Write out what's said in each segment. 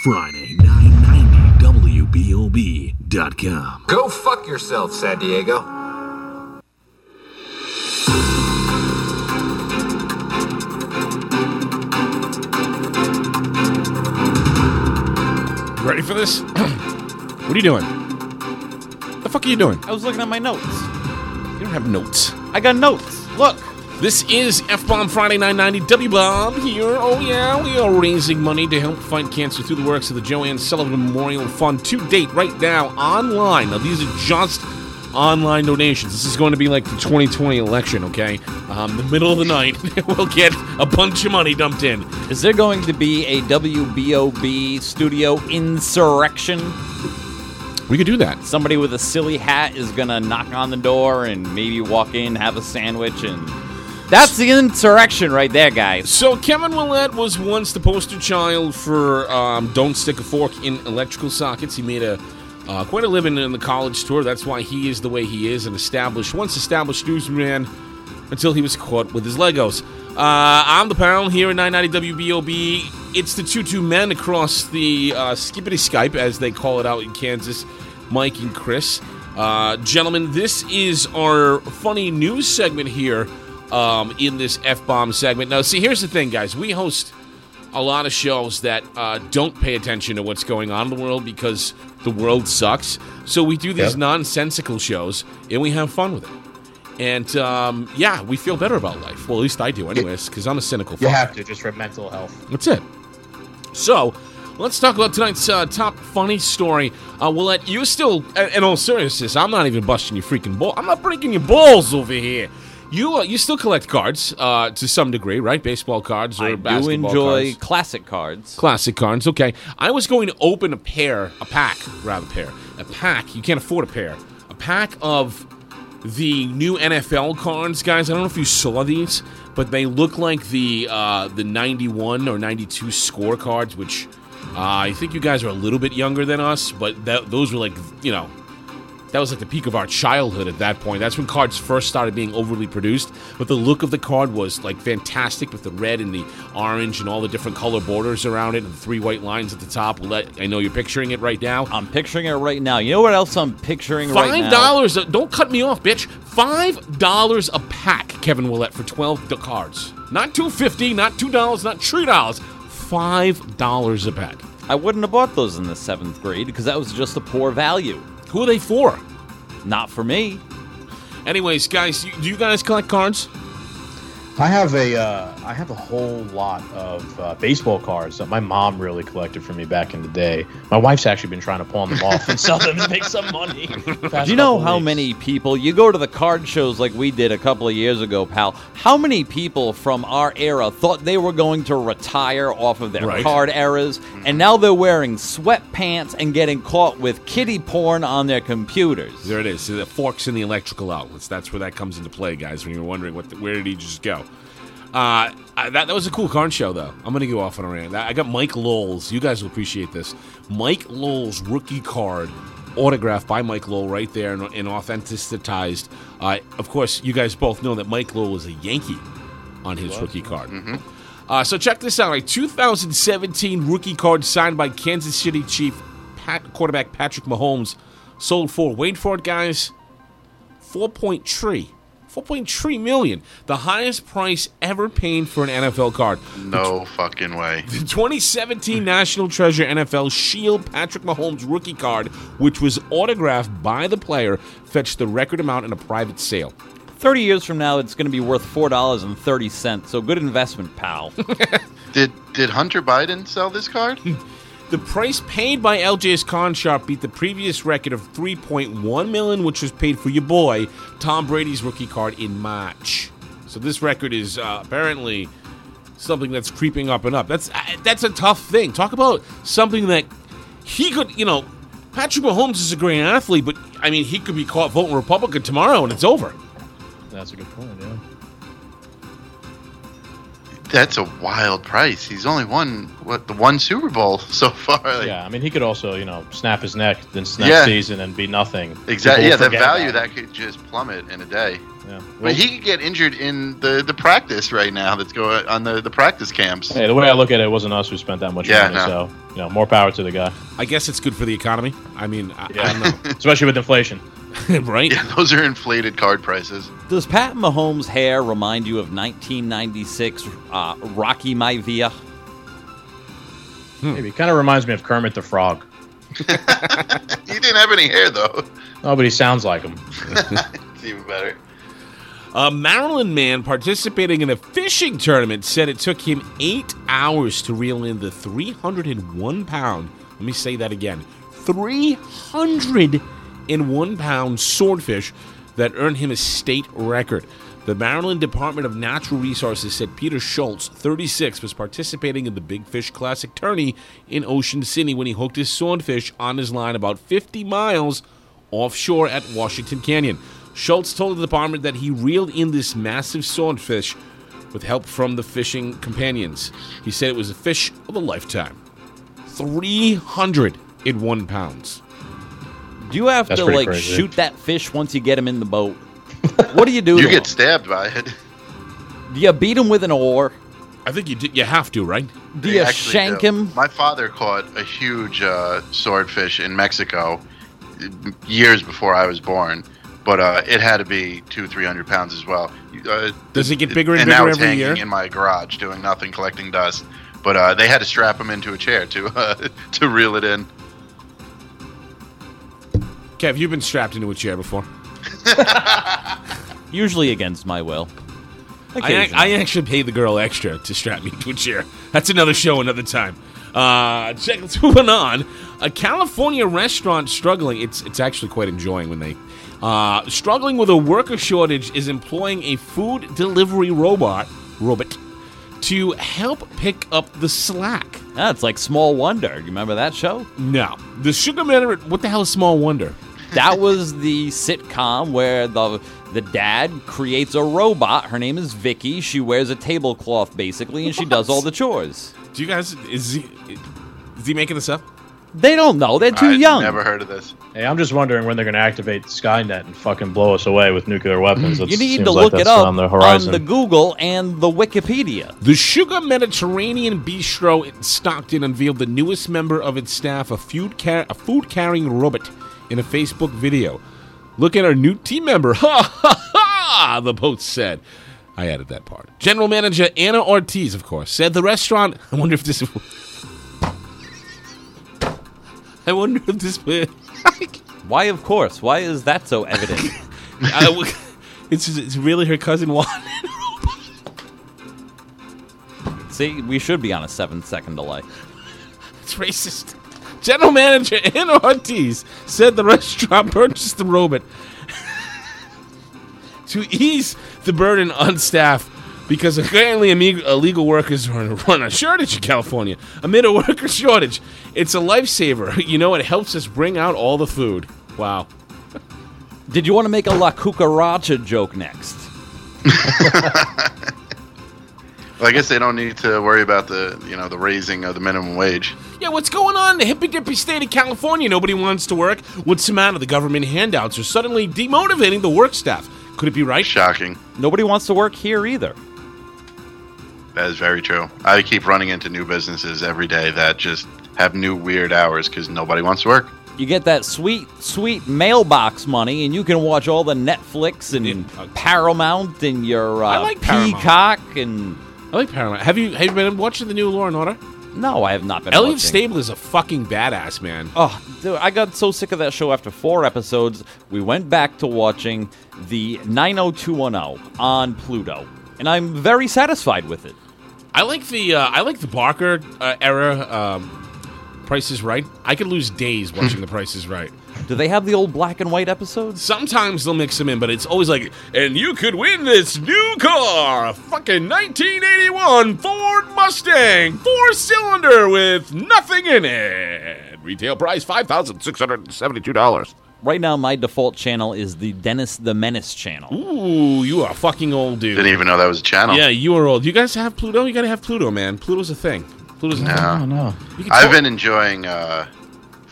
This is F Bomb Friday, 990WBOB.com. Go fuck yourself, San Diego. Ready for this? what are you doing? The fuck are you doing? I was looking at my notes. You don't have notes. I got notes. Look. This is F Bomb Friday 990 W Bomb here. Oh, yeah, we are raising money to help fight cancer through the works of the Joanne Sullivan Memorial Fund to date right now online. Now, these are just online donations. This is going to be like the 2020 election, okay? Um, the middle of the night, we'll get a bunch of money dumped in. Is there going to be a WBOB studio insurrection? We could do that. Somebody with a silly hat is going to knock on the door and maybe walk in, have a sandwich, and. That's the insurrection right there, guys. So Kevin Willett was once the poster child for um, "Don't Stick a Fork in Electrical Sockets." He made a uh, quite a living in the college tour. That's why he is the way he is, an established, once established newsman, until he was caught with his Legos. Uh, I'm the pal here at 990 WBOB. It's the Two Doomed Men across the uh, skippity Skype, as they call it out in Kansas. Mike and Chris, uh, gentlemen, this is our funny news segment here um, in this F bomb segment. Now, see, here's the thing, guys. We host a lot of shows that uh, don't pay attention to what's going on in the world because the world sucks. So we do these Yep. nonsensical shows and we have fun with it. And um, yeah, we feel better about life. Well, at least I do, anyways, because I'm a cynical. You fuck. have to just for mental health. That's it. So, let's talk about tonight's uh, top funny story. Uh, we'll let you still, in in all seriousness, I'm not even busting your freaking ball. I'm not breaking your balls over here. You uh, you still collect cards uh, to some degree, right? Baseball cards or I do basketball enjoy cards. classic cards. Classic cards, okay. I was going to open a pair, a pack, rather, pair. A pack, you can't afford a pair. A pack of the new NFL cards, guys. I don't know if you saw these, but they look like the uh, the 91 or 92 scorecards, which uh, I think you guys are a little bit younger than us, but that, those were like, you know, that was like the peak of our childhood at that point. That's when cards first started being overly produced. But the look of the card was like fantastic with the red and the orange and all the different color borders around it and the three white lines at the top. I know you're picturing it right now. I'm picturing it right now. You know what else I'm picturing right now? Five dollars. Don't cut me off, bitch. Five dollars a pack, Kevin Willett, for twelve cards. Not two fifty, not two dollars, not three dollars. Five dollars a pack. I wouldn't have bought those in the seventh grade because that was just a poor value. Who are they for? Not for me. Anyways, guys, do you guys collect cards? I have a uh, I have a whole lot of uh, baseball cards that my mom really collected for me back in the day. My wife's actually been trying to pawn them off and sell them and make some money. Do you know how many people you go to the card shows like we did a couple of years ago, pal? How many people from our era thought they were going to retire off of their Right. card eras, and now they're wearing sweatpants and getting caught with kitty porn on their computers? There it is. So the forks in the electrical outlets. That's where that comes into play, guys. When you're wondering what, the, where did he just go? Uh, I- that, that was a cool card show, though. I'm gonna go off on a rant. I got Mike Lowell's. You guys will appreciate this. Mike Lowell's rookie card, autographed by Mike Lowell, right there and, and authenticitized. Uh, of course, you guys both know that Mike Lowell was a Yankee on his rookie card. Uh, so check this out: a 2017 rookie card signed by Kansas City Chief Pat, quarterback Patrick Mahomes sold for wait for it, guys. 4.3 4.3 million the highest price ever paid for an nfl card No fucking way. the 2017 national treasure nfl shield patrick mahomes rookie card which was autographed by the player fetched the record amount in a private sale 30 years from now, it's going to be worth $4.30, so good investment, pal. Did did Hunter Biden sell this card? the price paid by lj's con sharp beat the previous record of 3.1 million which was paid for your boy tom brady's rookie card in march so this record is uh, apparently something that's creeping up and up. That's uh, that's a tough thing. Talk about something that he could, you know, Patrick Mahomes is a great athlete, but I mean, he could be caught voting Republican tomorrow and it's over. That's a good point. Yeah. That's a wild price. He's only won what the one Super Bowl so far. Like, Yeah, I mean, he could also, you know, snap his neck this next Yeah. season and be nothing. Exactly. Yeah, the value about that could just plummet in a day. it. Yeah. But he could get injured in the, the practice right now that's going on the, the practice camps. hey, the way I look at it, it wasn't us who spent that much Yeah, money. no. So, you know, more power to the guy. I guess it's good for the economy. I mean, I, I Yeah. don't Especially with inflation. Know, right? Yeah, those are inflated card prices. Does Pat Mahomes' hair remind you of 1996 uh, Rocky Maivia? Maybe. Kind of reminds me of Kermit the Frog. He didn't have any hair though. Oh, but he sounds like him. It's even better. A Maryland man participating in a fishing tournament said it took him eight hours to reel in the 301 pound. Let me say that again 301 one pound swordfish that earned him a state record. The Maryland Department of Natural Resources said Peter Schultz, 36, was participating in the Big Fish Classic tourney in Ocean City when he hooked his swordfish on his line about 50 miles offshore at Washington Canyon. Schultz told the department that he reeled in this massive swordfish with help from the fishing companions. He said it was a fish of a lifetime. 301 pounds. Do you have That's to like crazy. shoot that fish once you get him in the boat? What do you do? You to get him? stabbed by it. Do you beat him with an oar? I think you did, you have to, right? Do They you actually shank do. him? My father caught a huge uh, swordfish in Mexico uh, years before I was born, but uh, it had to be two, three hundred pounds as well. Uh, Does it get bigger and and now it's every hanging year? in my garage, doing nothing, collecting dust. But uh, they had to strap him into a chair to uh, to reel it in. Kev, you've been strapped into a chair before. Usually against my will. I, I actually pay the girl extra to strap me to a chair. That's another show, another time. Uh, check. Let's move on. A California restaurant struggling. It's it's actually quite enjoying when they uh, struggling with a worker shortage is employing a food delivery robot robot to help pick up the slack. That's like Small Wonder. You remember that show? No, the Sugar Man. What the hell is Small Wonder? That was the sitcom where the the dad creates a robot. Her name is Vicky. She wears a tablecloth basically, and she does all the chores. Do you guys is he is he making this up? They don't know. They're too young. I'd young. Never heard of this. Hey, I'm just wondering when they're going to activate Skynet and fucking blow us away with nuclear weapons. That You need seems to like look it up on the horizon. the Google and the Wikipedia. The Sugar Mediterranean Bistro in Stockton unveiled the newest member of its staff, a food car- a food carrying robot, in a Facebook video. Look at our new team member. Ha ha ha! The post said. I added that part. General Manager Anna Ortiz, of course, said the restaurant. I wonder if this. I wonder if this. Why, of course? Why is that so evident? I- it's, it's really her cousin Juan. See, we should be on a seven second delay. It's racist. General manager Anna Ortiz said the restaurant purchased the robot to ease the burden on staff because apparently ame- illegal workers are on a, a shortage in California. Amid a worker shortage, it's a lifesaver. You know, it helps us bring out all the food. Wow. Did you want to make a La Cucaracha joke next? Well, I guess they don't need to worry about the you know the raising of the minimum wage. Yeah, what's going on in the hippy dippy state of California? Nobody wants to work. What's the matter? The government handouts are suddenly demotivating the work staff. Could it be right? Shocking. Nobody wants to work here either. That is very true. I keep running into new businesses every day that just have new weird hours because nobody wants to work. You get that sweet, sweet mailbox money, and you can watch all the Netflix and Yeah. Paramount and your uh, I like Paramount. Peacock and. I like Paramount. Have you have you been watching the new Law and Order? No, I have not been. Elliot watching. Stabler is a fucking badass, man. Oh, dude, I got so sick of that show after four episodes. We went back to watching the 90210 on Pluto, and I'm very satisfied with it. I like the uh, I like the Barker uh, era. Um, Price is Right. I could lose days watching The Price is Right. Do they have the old black and white episodes? Sometimes they'll mix them in, but it's always like, and you could win this new car, a fucking 1981 Ford Mustang, four cylinder with nothing in it. Retail price five thousand six hundred seventy-two dollars. Right now, my default channel is the Dennis the Menace channel. Ooh, you are fucking old, dude. Didn't even know that was a channel. Yeah, you are old. You guys have Pluto? You gotta have Pluto, man. Pluto's a thing. Pluto's a thing. No. Oh no. You can I've been enjoying uh,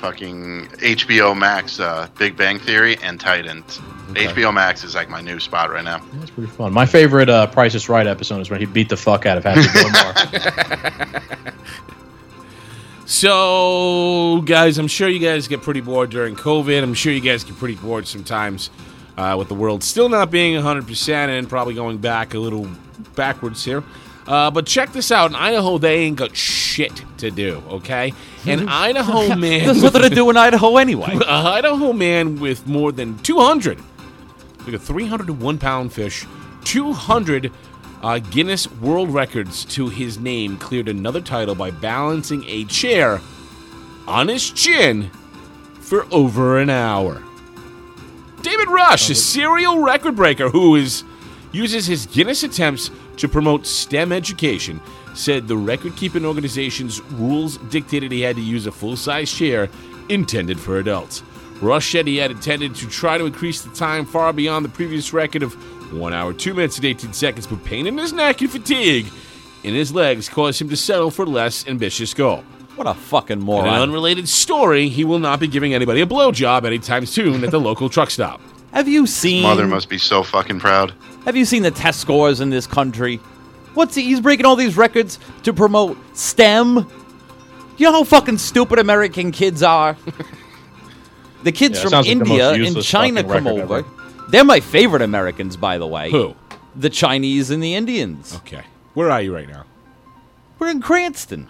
fucking HBO Max, uh, Big Bang Theory, and Titans. HBO Max is like my new spot right now. That's pretty fun. My favorite uh, Price is Right episode is when he beat the fuck out of Happy Gilmore. So, guys, I'm sure you guys get pretty bored during COVID. I'm sure you guys get pretty bored sometimes uh, with the world still not being 100% and probably going back a little backwards here. Uh, but check this out. In Idaho, they ain't got shit to do, okay? An Idaho man. There's nothing to do in Idaho anyway. a Idaho man with more than 200, like a 301 pound fish, 200 uh, Guinness World Records to his name, cleared another title by balancing a chair on his chin for over an hour. David Rush, a serial record breaker who is uses his Guinness attempts to promote STEM education, said the record keeping organization's rules dictated he had to use a full size chair intended for adults. Rush said he had intended to try to increase the time far beyond the previous record of 1 hour, 2 minutes, and 18 seconds, but pain in his neck and fatigue in his legs caused him to settle for a less ambitious goal. What a fucking In an moron. unrelated story, he will not be giving anybody a blowjob anytime soon at the local truck stop. Have you seen Mother must be so fucking proud. Have you seen the test scores in this country? What's he, he's breaking all these records to promote STEM? You know how fucking stupid American kids are? the kids Yeah, from sounds like India and China come over. ever. They're my favorite Americans, by the way. Who? The Chinese and the Indians. Okay. Where are you right now? We're in Cranston.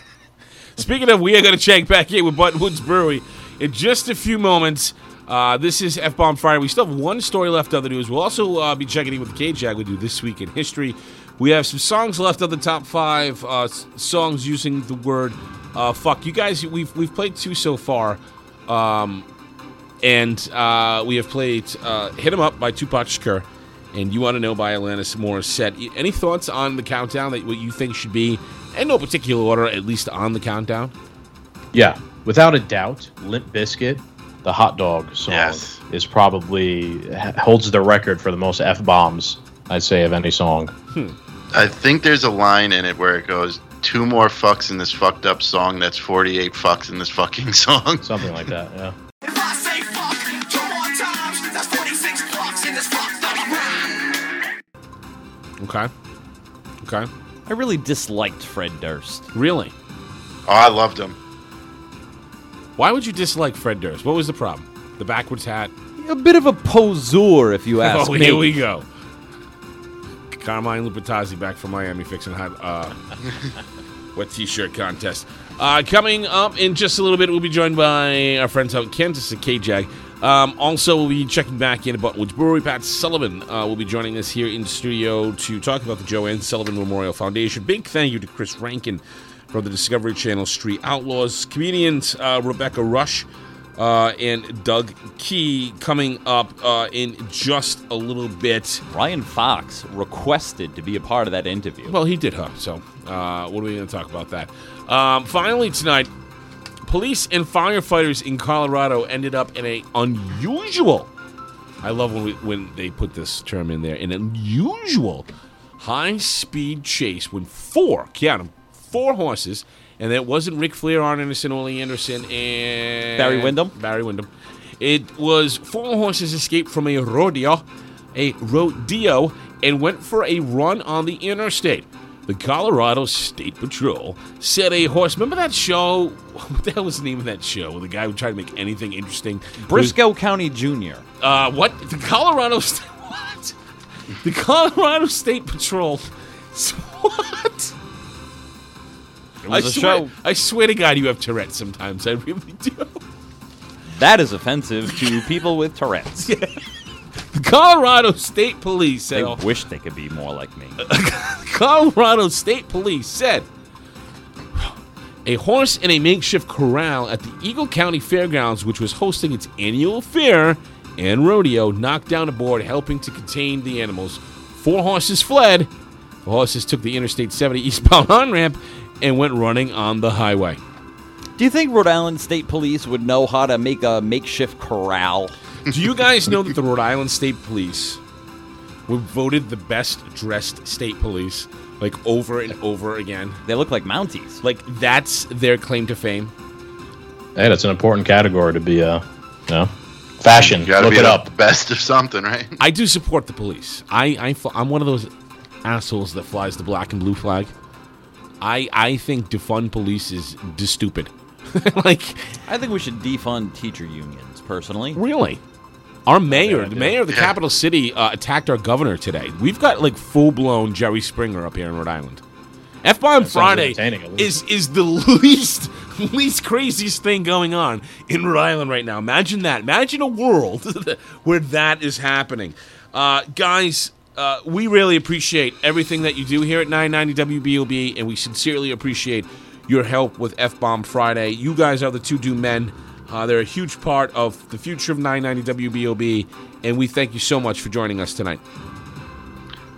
Speaking of, we are going to check back in with Buttonwoods Brewery in just a few moments. Uh, this is F Bomb Friday. We still have one story left on the news. We'll also uh, be checking in with the K-Jag we do this week in history. We have some songs left of the top five uh, songs using the word uh, "fuck." You guys, we've we've played two so far, um, and uh, we have played uh, "Hit 'Em Up" by Tupac Shakur, and "You Oughta Know" by Alanis Morissette. Any thoughts on the countdown that what you think should be, in no particular order, at least on the countdown? Yeah, without a doubt, Limp Bizkit, the hot dog song, Yes. is probably holds the record for the most f bombs I'd say of any song. Hmm. I think there's a line in it where it goes, two more fucks in this fucked up song. That's 48 fucks in this fucking song. Something like that. Yeah. If I say fuck two more times, that's 46 bucks in this fucked up rhyme. Okay. Okay. I really disliked Fred Durst. Really? Oh, I loved him. Why would you dislike Fred Durst? What was the problem? The backwards hat? A bit of a poseur, if you ask oh, me. here we go. Carmine Lupertazzi back from Miami fixing hot uh, wet t-shirt contest. Uh, coming up in just a little bit, we'll be joined by our friends out in Kansas at KJAG. Um, also, we'll be checking back in Buttonwoods Brewery. Pat Sullivan uh, will be joining us here in the studio to talk about the Joanne Sullivan Memorial Foundation. Big thank you to Chris Rankin from the Discovery Channel Street Outlaws. Comedians uh, Rebecca Rush uh, and Doug Key coming up uh, in just a little bit. Ryan Fox requested to be a part of that interview. Well, he did, huh? So, uh, what are we going to talk about that? Um, finally, tonight, police and firefighters in Colorado ended up in a unusual. I love when we, when they put this term in there. An unusual high-speed chase when four, count 'em, four horses, and it wasn't Ric Flair, Arn Anderson, Ole Anderson, and Barry Windham? Barry Windham. It was four horses escaped from a rodeo, a rodeo, and went for a run on the interstate. The Colorado State Patrol said a horse. Remember that show? What the hell was the name of that show? The guy who tried to make anything interesting. Brisco County Jr. Uh, what? The Colorado State. What? The Colorado State Patrol. What? It was I a swear, show. I swear to God, you have Tourette's sometimes. I really do. That is offensive to people with Tourette's. The Colorado State Police said. They wish they could be more like me. Colorado State Police said a horse in a makeshift corral at the Eagle County Fairgrounds, which was hosting its annual fair and rodeo, knocked down a board helping to contain the animals. Four horses fled. The horses took the Interstate 70 eastbound on ramp and went running on the highway. Do you think Rhode Island State Police would know how to make a makeshift corral? Do you guys know that the Rhode Island State Police were voted the best dressed state police like over and over again? They look like Mounties. Like that's their claim to fame. Hey, that's an important category to be, uh, you know, fashion. You gotta Look be it up. best of something, right? I do support the police. I, I I'm one of those assholes that flies the black and blue flag. I I think defund police is just stupid. like I think we should defund teacher unions, personally. really, our mayor, the mayor of the Yeah. capital city, uh, attacked our governor today. We've got like full blown Jerry Springer up here in Rhode Island. F bomb sounds Friday entertaining, at is least. is the least least craziest thing going on in Rhode Island right now. Imagine that. Imagine a world where that is happening. Uh, guys, uh, we really appreciate everything that you do here at 990 WBOB, and we sincerely appreciate your help with F Bomb Friday. You guys are the Two Doomed Men. Uh, they're a huge part of the future of 990 WBOB, and we thank you so much for joining us tonight.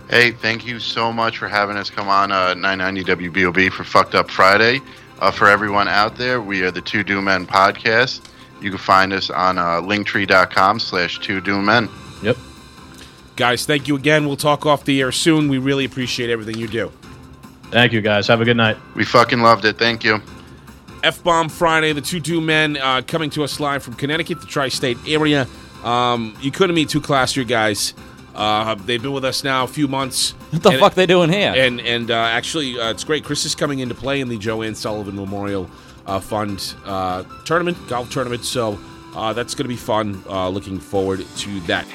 Hey, thank you so much for having us come on uh, 990 WBOB for Fucked Up Friday. Uh, for everyone out there, we are the Two Doomed Men podcast. You can find us on uh, linktree.com slash Two Doomed Men. Yep. Guys, thank you again. We'll talk off the air soon. We really appreciate everything you do. Thank you, guys. Have a good night. We fucking loved it. Thank you. F Bomb Friday, the Two Doomed Men uh, coming to us live from Connecticut, the tri state area. Um, you couldn't meet two classier guys. Uh, they've been with us now a few months. What the And- fuck they doing here? And and uh, actually, uh, it's great. Chris is coming into play in the Joanne Sullivan Memorial uh, Fund uh, tournament, golf tournament. So uh, that's going to be fun. Uh, looking forward to that.